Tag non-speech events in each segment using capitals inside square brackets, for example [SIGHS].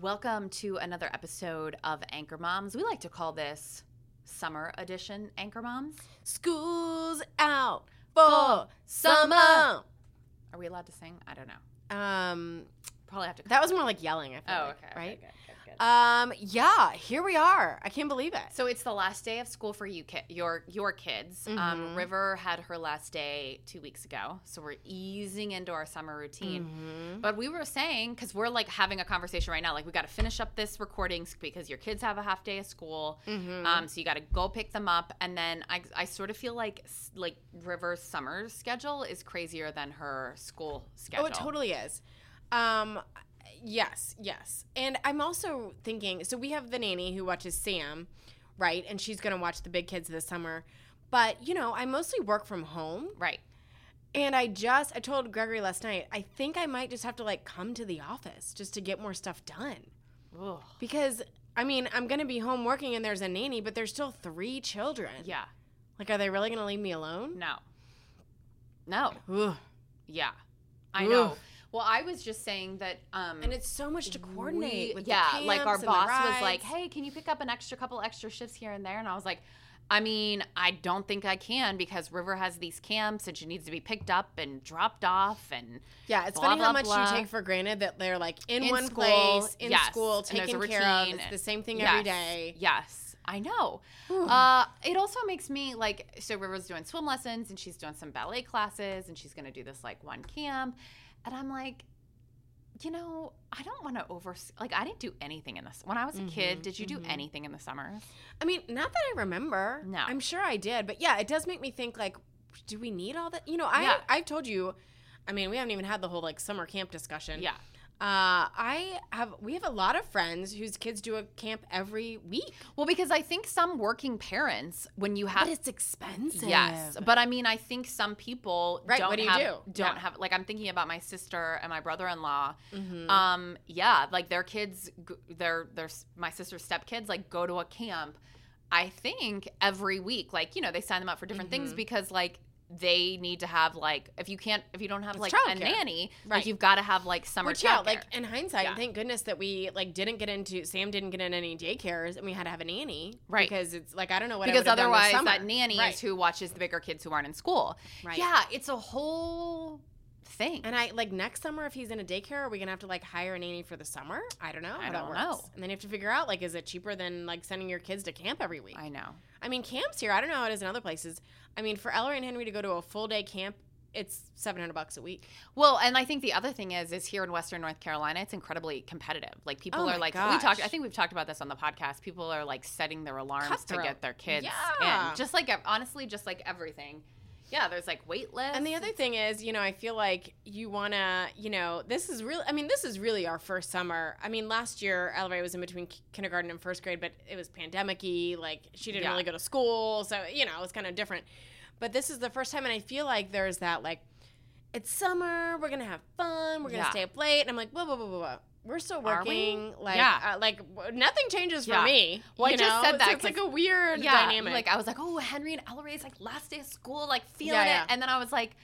Welcome to another episode of Anchor Moms. We like to call this summer edition Anchor Moms. School's out for summer. Are we allowed to sing? I don't know. Um, Probably have to. that was more like yelling. I feel oh, like, okay. okay, Right. good. Um, yeah. Here we are. I can't believe it. So it's the last day of school for you, ki- your your kids. Um, Mhm. River had her last day two weeks ago, so we're easing into our summer routine. Mhm. But we were saying because we're like having a conversation right now, like we got to finish up this recording because your kids have a half day of school. Mhm. Um, so you got to go pick them up, and then I, I sort of feel like like River's summer schedule is crazier than her school schedule. Oh, it totally is. Um, yes, yes. And I'm also thinking so we have the nanny who watches Sam, right? And she's going to watch the big kids this summer. But, you know, I mostly work from home. right. And I just, I told Gregory last night, I think I might just have to like come to the office just to get more stuff done. Ugh. Because, I mean, I'm going to be home working and there's a nanny, but there's still three children. Yeah. Like, are they really going to leave me alone? No. No. Ugh. Yeah. I Ugh. know. Well, I was just saying that. Um, And it's so much to coordinate we- with yeah, like our boss was like, "Hey, can you pick up an extra couple extra shifts here and there?" And I was like, "I mean, I don't think I can because River has these camps and she needs to be picked up and dropped off and Yeah, it's blah, funny how much blah. you take for granted that they're like in, In one school, place, in yes, school, taken care of. It's and- the same thing yes, every day. Yes, I know. uh, it also makes me like so. River's doing swim lessons and she's doing some ballet classes and she's going to do this like one camp, and I'm like. You know, I don't want to over like I didn't do anything in this. When I was a kid, Mhm, did you do mhm. anything in the summers? I mean, not that I remember. No. I'm sure I did, but yeah, it does make me think like, do we need all that? You know, I Yeah. I've told you. I mean, we haven't even had the whole like summer camp discussion. Yeah. Uh, I have we have a lot of friends whose kids do a camp every week, Well, because I think some working parents, when you have but it's expensive. Yes, but I mean, I think some people Right, don't what do you do? Don't Yeah. have like I'm thinking about my sister and my brother-in-law. Mhm. Um, yeah, like their kids, their their my sister's stepkids, like go to a camp. I think every week, like you know, they sign them up for different things Mhm. because like they need to have like if you can't if you don't have It's like a childcare. nanny, Right. like you've got to have like summer Which yeah, childcare. like in hindsight, Yeah. thank goodness that we like didn't get into Sam didn't get in any daycares and we had to have a nanny, Right. Because it's like I don't know what because would have done this otherwise that nanny Right. is who watches the bigger kids who aren't in school. Right. Yeah, it's a whole thing. And I like next summer if he's in a daycare, are we gonna have to like hire a nanny for the summer? I don't know. I don't works. know. And then you have to figure out like is it cheaper than like sending your kids to camp every week? I know. I mean camps here, I don't know how it is in other places. I mean for Ellery and Henry to go to a full day camp, it's seven hundred bucks a week. Well, and I think the other thing is, is here in Western North Carolina, it's incredibly competitive. Like people Oh are like, we talked. I think we've talked about this on the podcast. People are like setting their alarms to get their kids Yeah. in. Just like honestly, just like everything. Yeah, there's like wait lists. And the other thing is, you know, I feel like you want to, you know, this is really, I mean, this is really our first summer. I mean, last year, Ellery was in between kindergarten and first grade, but it was pandemic y. Like, she didn't Yeah. really go to school. So, you know, it was kind of different. But this is the first time, and I feel like there's that, like, it's summer, we're to have fun, we're to Yeah. stay up late. And I'm like, whoa, whoa, whoa, whoa, whoa. We're still Are we? working. Like, Yeah. uh, like nothing changes for Yeah. me. Well, I you just said that So it's like a weird yeah, dynamic. like I was like, oh, Henry and Ellery's like last day of school, like feeling Yeah, it. And then I was like,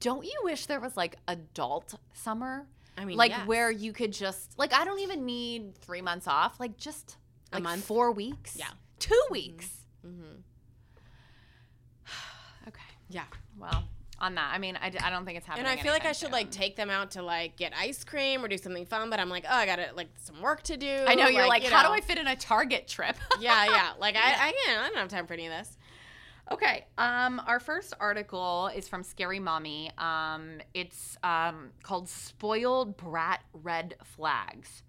don't you wish there was like adult summer? I mean, like yes. where you could just like I don't even need three months off. Like just A like month? four weeks. Yeah. 2 weeks. Mm-hmm. [SIGHS] Okay. Yeah. Well, on that. I mean, I, I don't think it's happening. And I feel like I should like take them out to like get ice cream or do something fun, but I'm like, oh, I got like some work to do. I know you're like, you how do. I fit in a Target trip? [LAUGHS] yeah, yeah. Like I, I can't. I don't have time for any of this. Okay. Um, our first article is from Scary Mommy. Um, it's um, called "Spoiled Brat Red Flags."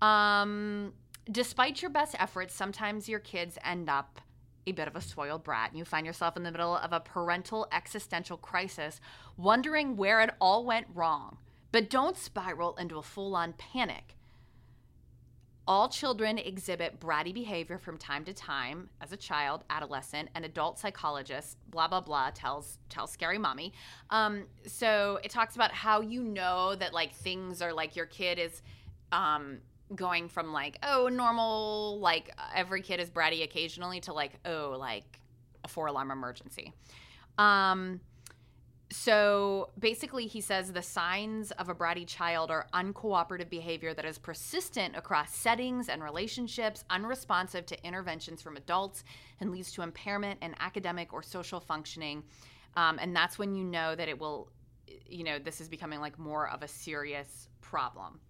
Um, despite your best efforts, sometimes your kids end up a bit of a spoiled brat, and you find yourself in the middle of a parental existential crisis, wondering where it all went wrong. But don't spiral into a full-on panic. All children exhibit bratty behavior from time to time as a child, adolescent, and adult psychologist, blah, blah, blah, tells tells Scary Mommy. Um, so it talks about how you know that like things are like your kid is um, going from like, oh, normal, like every kid is bratty occasionally to like, oh, like a four alarm emergency. Um, so basically, he says the signs of a bratty child are uncooperative behavior that is persistent across settings and relationships, unresponsive to interventions from adults, and leads to impairment in academic or social functioning. Um, and that's when you know that it will, you know, this is becoming like more of a serious problem.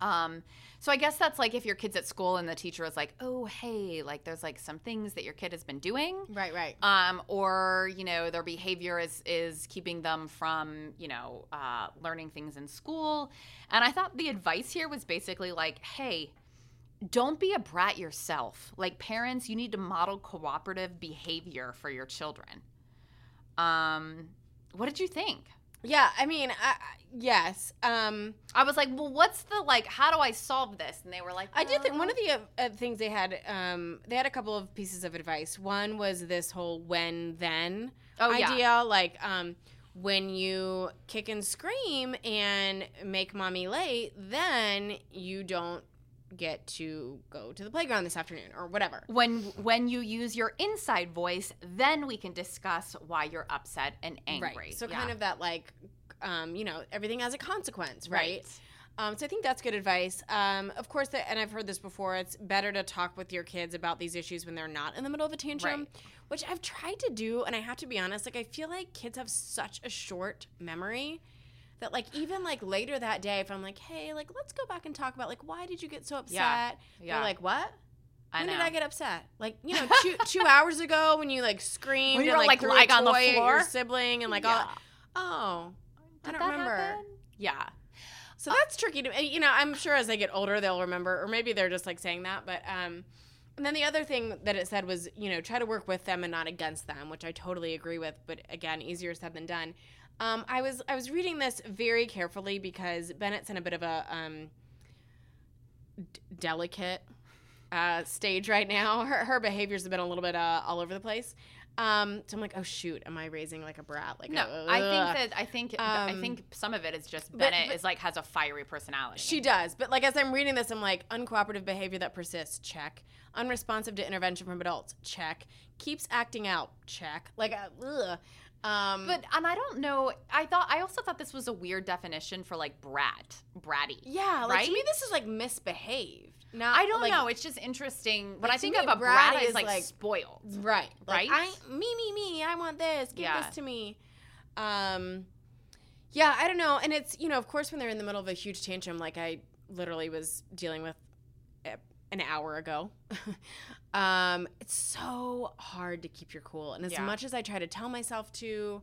Um, so I guess that's like if your kid's at school and the teacher is like, "Oh, hey, like there's like some things that your kid has been doing." Right, right. um, or you know their behavior is is keeping them from you know uh, learning things in school and i thought the advice here was basically like hey don't be a brat yourself like parents you need to model cooperative behavior for your children um, what did you think Yeah, I mean, I, yes. Um, i was like well what's the like how do i solve this and they were like I did think one "Uh, of the uh, uh, things they had. Um, they had a couple of pieces of advice. One was this whole when then Oh, yeah. idea, like um, when you kick and scream and make mommy late, then you don't get to go to the playground this afternoon or whatever. when when you use your inside voice then we can discuss why you're upset and angry Right. So Yeah. kind of that like, um, you know, everything has a consequence, right? Right. Um, so I think that's good advice. Um, of course, the, and I've heard this before. It's better to talk with your kids about these issues when they're not in the middle of a tantrum, Right. which I've tried to do. And I have to be honest, like I feel like kids have such a short memory that like even like later that day, if I'm like, hey, like let's go back and talk about like why did you get so upset? Yeah. They're Yeah. like, what? I when did I get upset? Like you know, [LAUGHS] two two hours ago when you like screamed When you and were, like, like, a on the at your sibling and like Yeah. all. Oh, I don't remember. happen? Yeah. So that's tricky to you know. I'm sure as they get older they'll remember, or maybe they're just like saying that. But um, and then the other thing that it said was you know try to work with them and not against them, which I totally agree with. But again, easier said than done. Um, I was I was reading this very carefully because Bennett's in a bit of a um, d- delicate uh, stage right now. [LAUGHS] Her her behaviors have been a little bit uh, all over the place. Um, so I'm like, oh shoot, am I raising like a brat? Like, No, uh, I think that I think I Um, think some of it is just but- Bennett but- is like has a fiery personality. She does, but like as I'm reading this, I'm like uncooperative behavior that persists. Check. Unresponsive to intervention from adults. Check. Keeps acting out. Check. Like, uh, ugh. Um, but and I don't know. I thought I also thought this was a weird definition for like brat, bratty. yeah, like to me, this is like misbehaved. Not I don't like, know. It's just interesting. When I think of a brat, is, like, like- spoiled. right, like, Right? I me me me. I want this. Give Yeah. this to me. Um, yeah, I don't know. And it's you know, of course, when they're in the middle of a huge tantrum, like I literally was dealing with uh, an hour ago. [LAUGHS] um, it's so hard to keep your cool, and as Yeah. much as I try to tell myself to,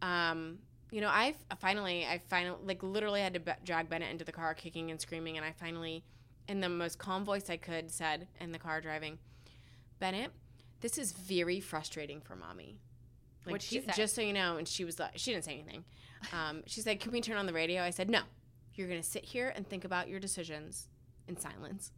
um, you know, I finally, I finally, like, literally had to be- drag Bennett into the car, kicking and screaming, and I finally, in the most calm voice I could, said in the car driving, Bennett, this is very frustrating for mommy. Like, she say? just so you know, and she was like, she didn't say anything. Um, she said, "Can we turn on the radio?" I said, "No. You're gonna sit here and think about your decisions in silence."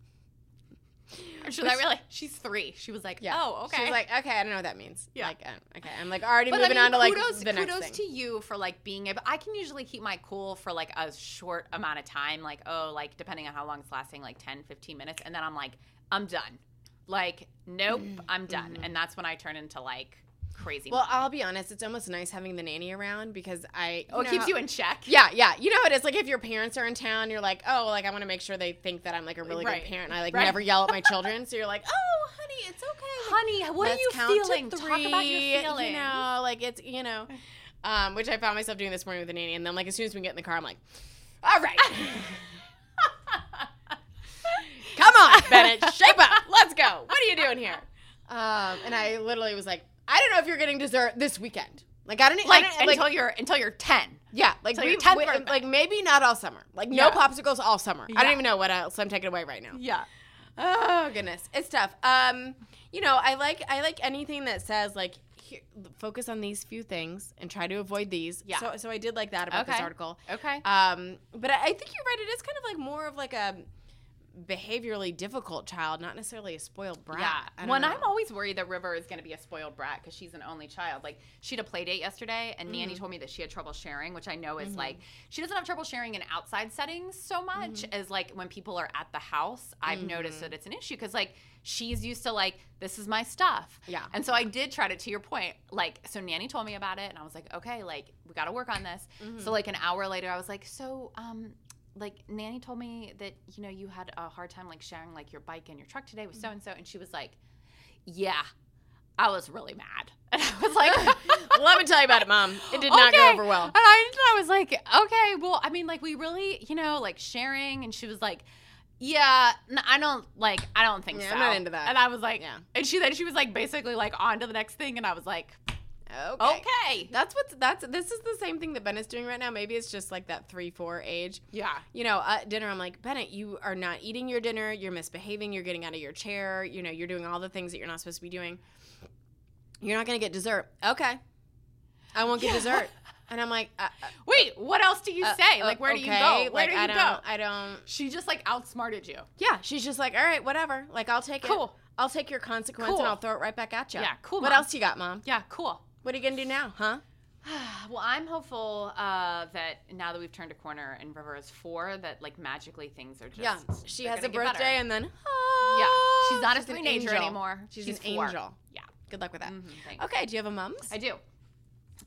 Sure that really. She's three. She was like, oh, okay. She was like, "Okay, I don't know what that means." Yeah. Like, uh, okay, I'm like already but moving I mean, on to like kudos, the next kudos thing. to you for like being able. I can usually keep my cool for like a short amount of time, like oh, like depending on how long it's lasting, like 10, 15 minutes, and then I'm like, I'm done. Like, nope, I'm done, and that's when I turn into like crazy. Well. I'll be honest. It's almost nice having the nanny around because I. oh, it keeps how- you in check. Yeah, yeah. You know, it is like if your parents are in town, you're like, oh, like I want to make sure they think that I'm like a really Right. good parent. And I like Right. never yell at my [LAUGHS] children, so you're like, oh, honey, it's okay. Honey, what are let's you count feeling? To Talk about your feelings. You know, like it's you know. um, which I found myself doing this morning with the nanny. And then, like, as soon as we get in the car, I'm like, all right. [LAUGHS] Come on, Bennett, shape up. [LAUGHS] Let's go. What are you doing here? Um, and I literally was like, I don't know if you're getting dessert this weekend. Like I don't I like don't- until you're until you're ten. yeah, like we, we- like maybe not all summer. Like no popsicles all summer. I don't even know what else I'm taking away right now. Yeah. Oh goodness, it's tough. Um, you know, I like I like anything that says like here, focus on these few things and try to avoid these. Yeah. So so I did like that about this article. Okay. Um, but I, I think you're right. It is kind of like more of like a behaviorally difficult child, not necessarily a spoiled brat. Yeah. Know. I'm always worried that River is going to be a spoiled brat because she's an only child. Like she had a play date yesterday, and Nanny Mm-hmm. told me that she had trouble sharing, which I know is like she doesn't have trouble sharing in outside settings so much Mm-hmm. as like when people are at the house. I've noticed that it's an issue because like she's used to like this is my stuff. Yeah. And so I did try to to your point. Like so, Nanny told me about it, and I was like, okay, like we got to work on this. Mm-hmm. So like an hour later, I was like, so um like nanny told me that you know you had a hard time like sharing like your bike and your truck today with so and so and she was like yeah i was really mad [LAUGHS] and i was like [LAUGHS] [LAUGHS] Let me tell you about it, Mom. It did not go over well. and I, I was like okay well i mean like we really you know like sharing and she was like yeah I don't like i don't think Yeah, so I'm not into that. and i was like Yeah. and she then she was like basically like on to the next thing and i was like Okay. okay That's what's that's this is the same thing that Bennett's doing right now. Maybe it's just like that three four age. yeah You know, at dinner, I'm like Bennett, you are not eating your dinner. You're misbehaving. You're getting out of your chair. You know, you're doing all the things that you're not supposed to be doing. You're not gonna get dessert. Okay, I won't get Yeah. dessert. And I'm like, uh, uh, wait what else do you uh, say uh, like where do you go where Like, do you I go don't, I don't. she just like outsmarted you Yeah, she's just like, all right, whatever. Like, I'll take it. Cool. I'll take your consequence Cool. and I'll throw it right back at you. Yeah, cool, What Mom. else you got, Mom? yeah cool What are you gonna do now, huh? [SIGHS] well, I'm hopeful uh, that now that we've turned a corner and River is four, that like magically things are just Yeah, she has a birthday and then yeah, she's not a she's an teenager angel. anymore. She's, She's an four. angel. Yeah, Good luck with that. Mhm. Okay, do you have a mums? I do.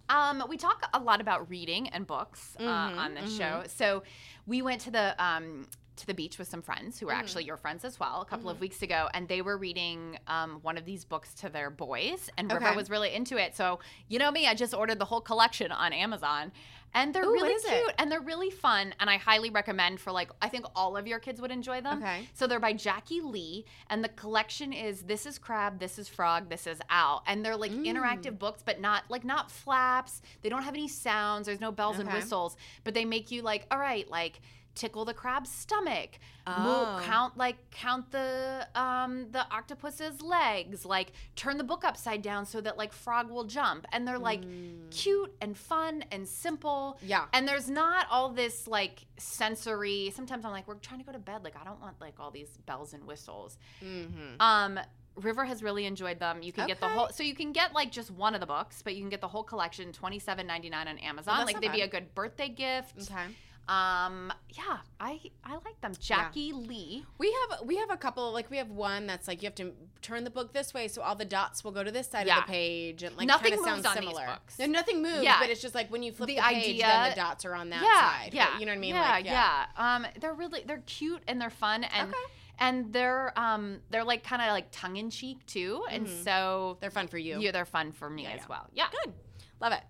Um, we talk a lot about reading and books uh, Mhm, on this mhm. show. So we went to the um, to the beach with some friends who were Mm-hmm. actually your friends as well a couple of weeks ago, and they were reading um, one of these books to their boys, and River Okay. was really into it. So you know me, I just ordered the whole collection on Amazon. And they're Ooh, really it? cute and they're really fun. And I highly recommend for like, I think all of your kids would enjoy them. Okay. So they're by Jacqui Lee, and the collection is This is Crab, This is Frog, This is Owl, and they're like Mm. interactive books, but not like not flaps. They don't have any sounds. There's no bells and whistles, but they make you like, all right, like tickle the crab's stomach, Oh. count like count the um the octopus's legs, like turn the book upside down so that like frog will jump, and they're like cute and fun and simple. Mm. Yeah. And there's not all this like sensory. Sometimes I'm like, we're trying to go to bed. Like, I don't want like all these bells and whistles. Mm-hmm. Um, River has really enjoyed them. You can get the whole, so you can get like just one of the books, but you can get the whole collection, twenty seven ninety nine on Amazon. that's like they'd be a good birthday gift. Okay. Um, yeah, I I like them. Jacqui Lee. We have we have a couple like we have one that's like you have to turn the book this way so all the dots will go to this side Yeah. of the page and like Nothing moves sounds on these similar. books. No, nothing moves, Yeah. but it's just like when you flip the, The page, idea- then the dots are on that yeah, side. yeah, you know what I mean? Yeah, like, yeah. Um, they're really they're cute and they're fun and Okay. and they're um they're like kind of like tongue in cheek too, and so They're fun for you. yeah, they're fun for me Yeah, as yeah. well. Yeah, Good. Love it.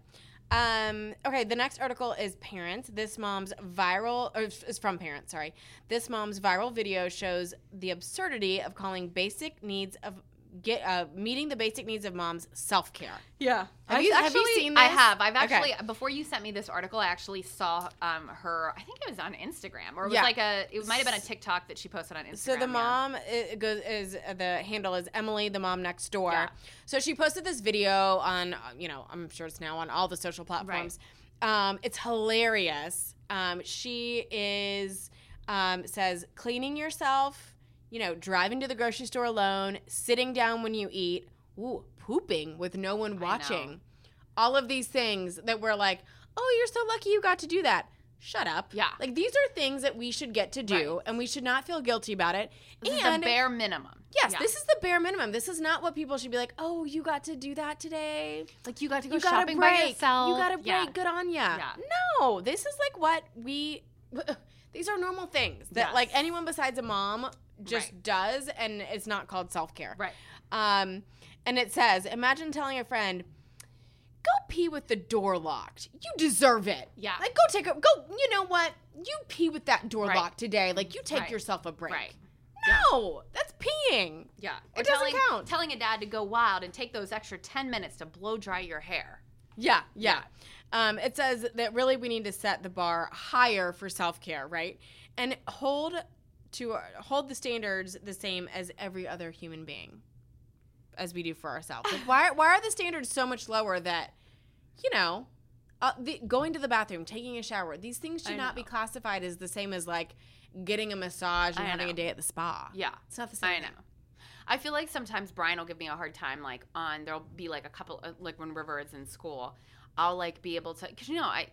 Um, okay, the next article is Parents. This mom's viral, or is from Parents, sorry. This mom's viral video shows the absurdity of calling basic needs of get uh, meeting the basic needs of moms self care. Yeah. Have you- have you actually- seen I have. I've Okay. actually before you sent me this article, I actually saw um her. I think it was on Instagram, or it was Yeah. like a. It might have been a TikTok that she posted on Instagram. So the yeah. mom i- goes is uh, the handle is Emily, the mom next door. Yeah. So she posted this video on, uh, you know, I'm sure it's now on all the social platforms. Um, it's hilarious. Um, she is um, says cleaning yourself, you know, driving to the grocery store alone, sitting down when you eat, ooh, pooping with no one watching. All of these things that we're like, oh, you're so lucky you got to do that. Shut up. Yeah. Like these are things that we should get to do Right. and we should not feel guilty about it. This is and the bare minimum. yes, Yeah. this is the bare minimum. This is not what people should be like, "Oh, you got to do that today. like you got to go You got a shopping break. by yourself. You got a break. Yeah. Good on ya." Yeah. No, this is like what we [LAUGHS] these are normal things that Yes. like anyone besides a mom just Right. does and it's not called self-care. Right. Um, and it says, imagine telling a friend, go pee with the door locked. You deserve it. Yeah. Like go take a go. You know what? You pee with that door Right. locked today. Like you take Right. yourself a break. Right. No, that's peeing. Yeah. It doesn't telling, count. Telling a dad to go wild and take those extra 10 minutes to blow dry your hair. Yeah, yeah. Um, it says that really we need to set the bar higher for self care, right? And hold to hold the standards the same as every other human being, as we do for ourselves. Like, [SIGHS] why why are the standards so much lower that, you know, uh, the, going to the bathroom, taking a shower, these things should not be classified as the same as like getting a massage and I having know. a day at the spa. Yeah. it's not the same. I thing. know. I feel like sometimes Brian will give me a hard time, like on there'll be like a couple, uh, like when River is in school, I'll like be able to, because you know, I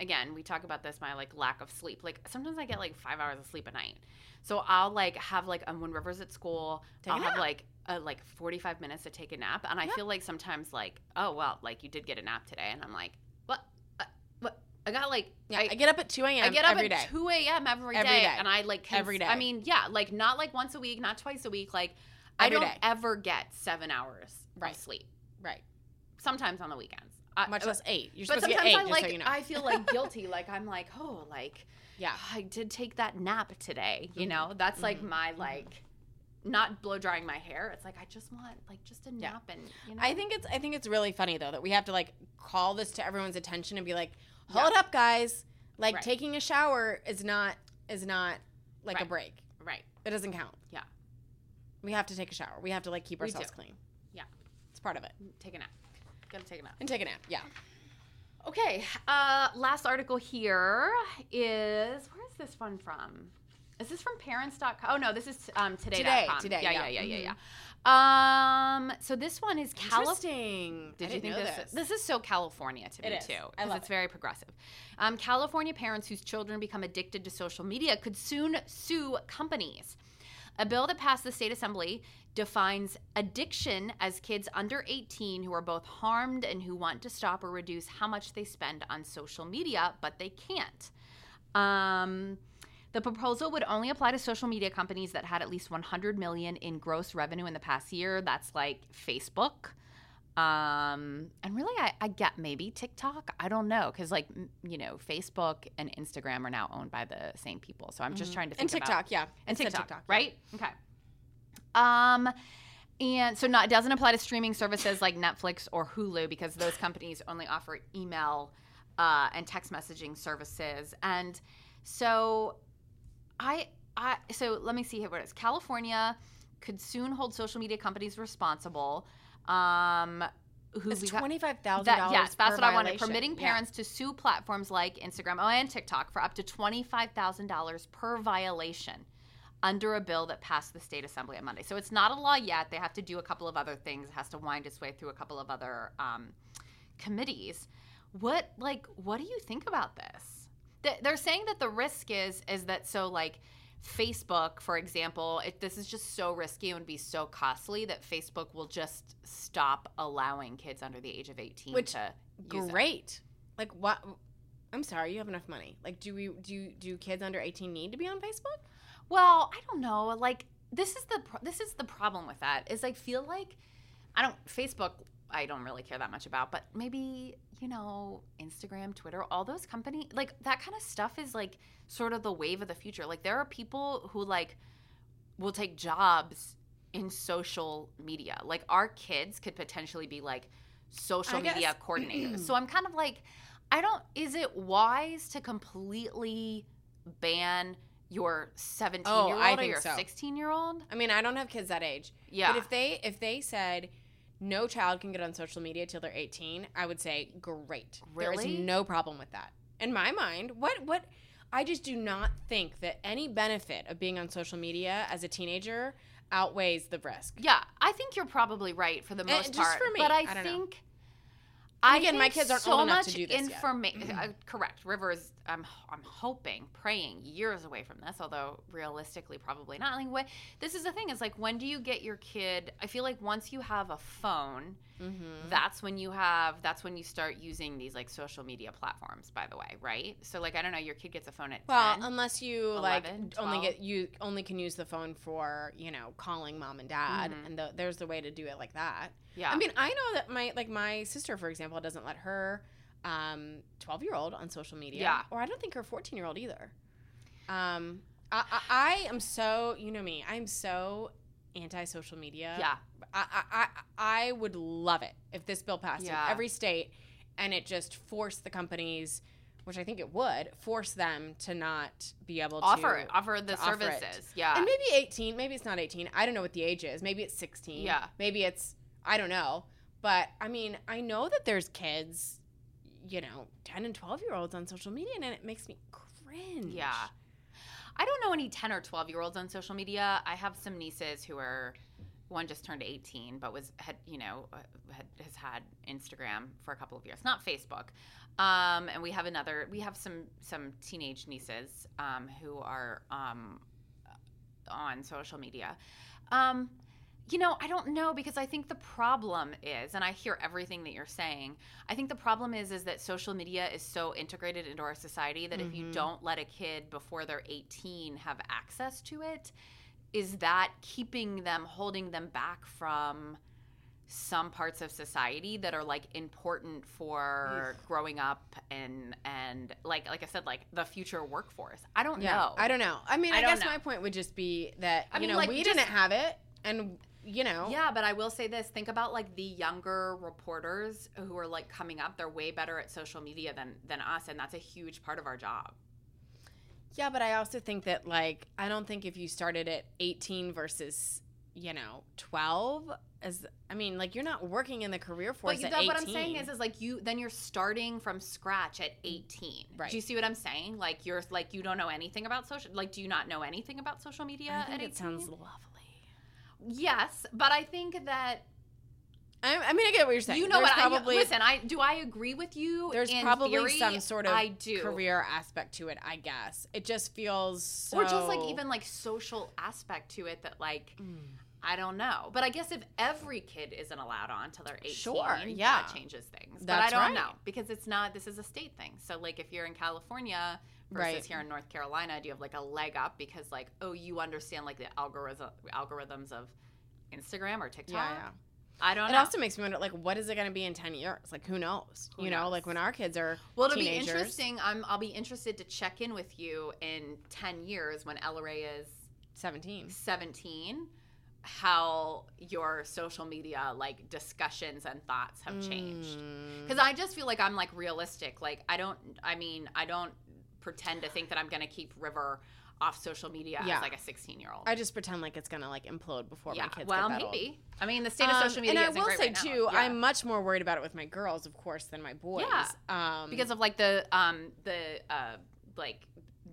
again we talk about this my like lack of sleep. Like sometimes I get like five hours of sleep a night, so I'll like have like um, when River's at school, Take a I'll have like uh, like forty five minutes to take a nap, and I Yep. feel like sometimes like oh well, like you did get a nap today, and I'm like what, uh, what I got like Yeah, I, I, get up at two a.m. I get up every at day. 2 a.m. every Every day, day. and I like cons- Every day. I mean, yeah, like not like once a week, not twice a week. Like I don't day. ever get seven hours Right. of sleep. Right. Sometimes on the weekends, I, Much less eight. You're But supposed to get sometimes eight. I like so you know. I feel like [LAUGHS] guilty. like I'm like oh like yeah. I did take that nap today. You Mhm. know that's like Mhm. my like not blow drying my hair. It's like I just want like just a Yeah. nap and you know I think it's I think it's really funny though that we have to like call this to everyone's attention and be like, Yeah. hold up, guys. Like Right. taking a shower is not is not like a break. right. It doesn't count. Yeah. We have to take a shower. We have to like keep We ourselves do. clean. Yeah. It's part of it. Take a nap. Gotta take a nap. And take a nap. Yeah. Okay. Uh, last article here is where is this one from? Is this from parents.com? Oh no, this is um today.com. Today, today, Yeah, yeah. yeah, yeah, yeah, yeah. Um, so this one is California. Interesting. Did you think know this? This is so California to It me is. too. I 'cause love it's it. very progressive. Um, California parents whose children become addicted to social media could soon sue companies. A bill that passed the state assembly defines addiction as kids under 18 who are both harmed and who want to stop or reduce how much they spend on social media, but they can't. Um, the proposal would only apply to social media companies that had at least 100 million in gross revenue in the past year. That's like Facebook. Um, and really, I, I get maybe TikTok. I don't know because, like, you know, Facebook and Instagram are now owned by the same people. So I'm just trying to think And TikTok, about yeah. and TikTok, yeah. right? Okay. Um, and so not it doesn't apply to streaming services like Netflix or Hulu because those companies only offer email uh, and text messaging services. And so, I I so let me see here what it is. California could soon hold social media companies responsible. Um, who It's we got- twenty five thousand that, dollars. yes, that's what I wanted. violation. Permitting Yeah. parents to sue platforms like Instagram oh, and TikTok for up to twenty-five thousand dollars per violation under a bill that passed the state assembly on Monday. So it's not a law yet. They have to do a couple of other things. It has to wind its way through a couple of other um, committees. What like what do you think about this? They're saying that the risk is is that so like Facebook, for example, if this is just so risky and would be so costly that Facebook will just stop allowing kids under the age of 18 Which- to use it. Great. Like what? I'm sorry, you have enough money. Like, do we do do kids under 18 need to be on Facebook? Well, I don't know. Like this is the pro- this is the problem with that is I feel like I don't Facebook I don't really care that much about, but maybe you know Instagram, Twitter, all those company like that kind of stuff is like sort of the wave of the future. Like there are people who like will take jobs in social media. Like our kids could potentially be like social I guess- media [CLEARS THROAT] coordinators. so I'm kind of like I don't is it wise to completely ban your 17 Oh, year old or your so. 16 year old? I mean, I don't have kids that age. Yeah. But if they if they said no child can get on social media till they're 18, I would say great. There Really? is no problem with that. In my mind, what what I just do not think that any benefit of being on social media as a teenager outweighs the risk. Yeah, I think you're probably right for the most just part. for me, but I, I don't know. I again, my kids aren't so old enough much to do this yet. informa- uh, correct. River is. I'm. I'm hoping, praying, years away from this. Although realistically, probably not. Like, what, this is the thing. Is like when do you get your kid? I feel like once you have a phone, Mm-hmm. that's when you have. That's when you start using these like social media platforms. By the way, right? So like I don't know. Your kid gets a phone at Well, 10. unless you like 11, only get you only can use the phone for you know calling mom and dad, Mhm. and the, there's a way to do it like that. Yeah. I mean, I know that my like my sister, for example, doesn't let her um 12 year old on social media. Yeah. Or I don't think her 14 year old either. Um, I, I, I am so, you know me, I'm so anti social media. Yeah. I, I, I, I would love it if this bill passed Yeah. in every state and it just forced the companies, which I think it would, force them to not be able to offer it, offer the to offer services. Yeah. and maybe 18, maybe it's not 18. I don't know what the age is. Maybe it's 16. Yeah. Maybe it's, I don't know. But I mean, I know that there's kids, you know, 10 and 12 year olds on social media, and it makes me cringe. Yeah. I don't know any 10 or 12 year olds on social media. I have some nieces who are one just turned 18 but was had you know uh, had, has had Instagram for a couple of years, not Facebook. Um, and we have another we have some some teenage nieces um, who are um, on social media. You know, I don't know because I think the problem is, and I hear everything that you're saying. I think the problem is, is that social media is so integrated into our society that if you Mhm. don't let a kid before they're 18 have access to it, is that keeping them, holding them back from some parts of society that are like important for growing up and and like like I said, like the future workforce. I don't Yeah, know. I don't know. I mean, I I, guess know. my point would just be that I you mean, know like, we just- didn't have it, and you know, Yeah, but I will say this: think about like the younger reporters who are like coming up. They're way better at social media than than us, and that's a huge part of our job. yeah. But I also think that like I don't think if you started at 18 versus you know 12 as I mean like you're not working in the career force But you, at 18. what I'm saying is, is like you then you're starting from scratch at 18. Right. Do you see what I'm saying? Like you're like you don't know anything about social. Like, do you not know anything about social media I at think 18? it sounds lovely. Yes, but I think that I, I mean, I get what you're saying. you know There's what Probably I listen. I do I agree with you. there's probably theory? some sort of I do. career aspect to it. I guess it just feels so, or just like even like social aspect to it that like Mm. I don't know. But I guess if every kid isn't allowed on until they're 18, Sure, yeah. that changes things. That's but I don't right. know because it's not this is a state thing. So like if you're in California versus Right. here in North Carolina, do you have like a leg up because like oh you understand like the algorithm algorithms of Instagram or TikTok? yeah, yeah. I don't It know. also makes me wonder, like, what is it going to be in ten years? Like, who knows? Who you know, like when our kids are well, it'll teenagers. be interesting. I'm, I'll be interested to check in with you in 10 years when Ella is Seventeen. 17 how your social media like discussions and thoughts have changed Mm. because i just feel like i'm like realistic like i don't i mean i don't pretend to think that i'm gonna keep river off social media Yeah. as like a 16 year old I just pretend like it's gonna like implode before yeah my kids. well that old. maybe i mean the state of Um, social media bad. and I will say right too, Yeah. I'm much more worried about it with my girls, of course, than my boys. Yeah. um, because of like the um the uh like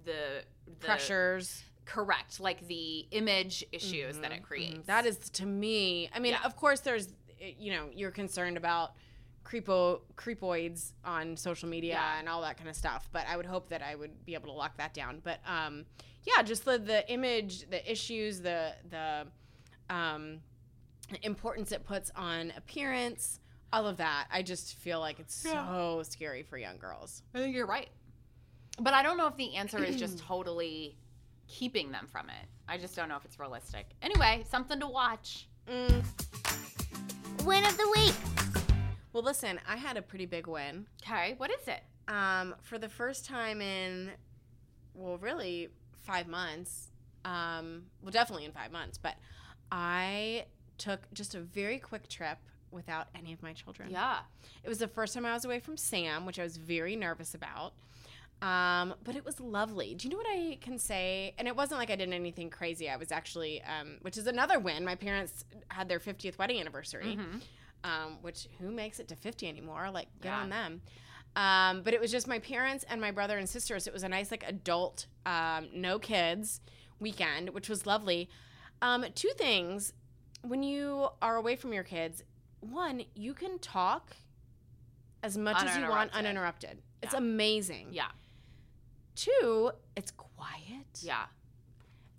the, the pressures correct like the image issues that it Mhm, creates mhm. That is to me. I mean, of course, there's eh, you know you're concerned about creepo creepoids on social media Yeah. and all that kind of stuff. But I would hope that I would be able to lock that down. But um, yeah, just the the image, the issues, the the um, importance it puts on appearance. All of that, I just feel like it's so scary for young girls. I think you're right. But I don't know if the answer is just [CLEARS THROAT] totally keeping them from it. I just don't know if it's realistic. Anyway, something to watch. Mm. Win of the week. Well, listen, I had a pretty big win. Okay, what is it? um, for the first time in, well, really five months. Um, well, definitely in five months, but I took just a very quick trip without any of my children. Yeah. It was the first time I was away from Sam, which I was very nervous about. Um, but it was lovely. Do you know what I can say? And it wasn't like I did anything crazy. I was actually, um, which is another win. My parents had their 50th wedding anniversary Mhm. Um, which who makes it to 50 anymore? Like, good Yeah. on them. Um, but it was just my parents and my brother and sisters. It was a nice, like, adult, um, no kids weekend, which was lovely. Um, two things when you are away from your kids, one, you can talk as much as you want Uninterrupted. uninterrupted. It's amazing. Yeah. Two, it's quiet. Yeah.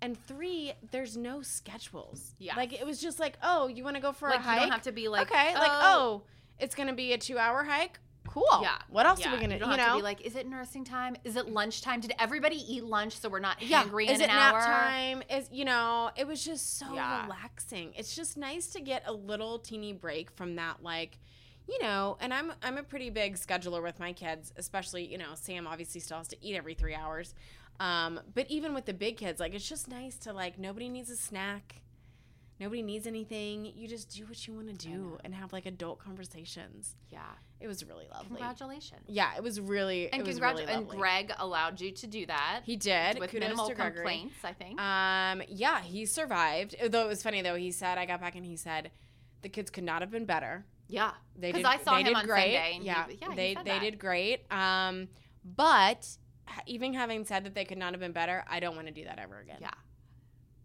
And three, there's no schedules. Yeah. Like it was just like, oh, you want to go for like a hike? you don't have to be like okay, like oh. oh, it's gonna be a two-hour hike. Cool. Yeah. What else yeah. are we gonna? You don't You, have know? to be like, is it nursing time? Is it lunchtime? Did everybody eat lunch so we're not yeah. hungry Is in it an nap hour? time? Is you know? It was just so Yeah. relaxing. It's just nice to get a little teeny break from that, like, you know, and I'm I'm a pretty big scheduler with my kids, especially you know Sam obviously still has to eat every three hours, um, but even with the big kids, like it's just nice to like nobody needs a snack, nobody needs anything. You just do what you want to do and have like adult conversations. Yeah. It was really lovely. Congratulations. Yeah, it was really And it was really and. Greg allowed you to do that. he did with Kudos minimal complaints, I think. Um, yeah, he survived. Though it was funny though, he said I got back and he said the kids could not have been better. yeah. They 'Cause did. I saw they him did on great. Sunday, and he- yeah, yeah, he they they that. did great. Um, but even having said that they could not have been better, I don't want to do that ever again. Yeah.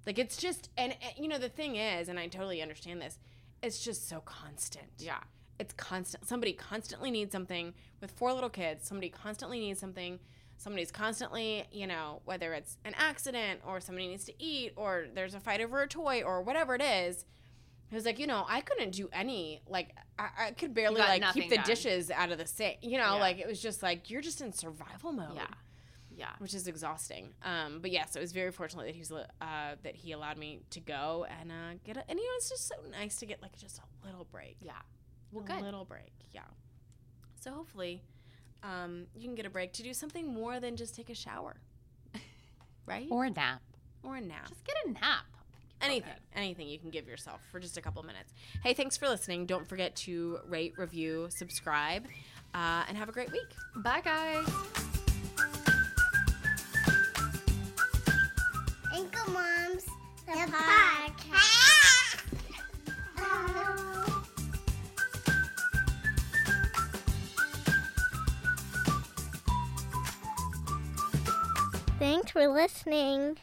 like it's just and, and you know the thing is, and I totally understand this. It's just so constant. Yeah. it's constant. Somebody constantly needs something with four little kids. Somebody constantly needs something. Somebody's constantly, you know, whether it's an accident or somebody needs to eat or there's a fight over a toy or whatever it is. It was like, you know, I couldn't do any, like, I, I could barely, like, keep the done. dishes out of the sink. You know, Yeah. like, it was just like, you're just in survival mode Yeah. Yeah. which is exhausting. Um, but yes, yeah, so it was very fortunate that he's uh, that he allowed me to go and uh, get a, and you know it's just so nice to get like just a little break. Yeah. Well, a good. little break. Yeah. So hopefully, um, you can get a break to do something more than just take a shower, [LAUGHS] right? Or a nap. or a nap. Just get a nap. Anything, anything you can give yourself for just a couple minutes. Hey, thanks for listening. Don't forget to rate, review, subscribe, uh, and have a great week. Bye, guys. The podcast. Thanks for listening.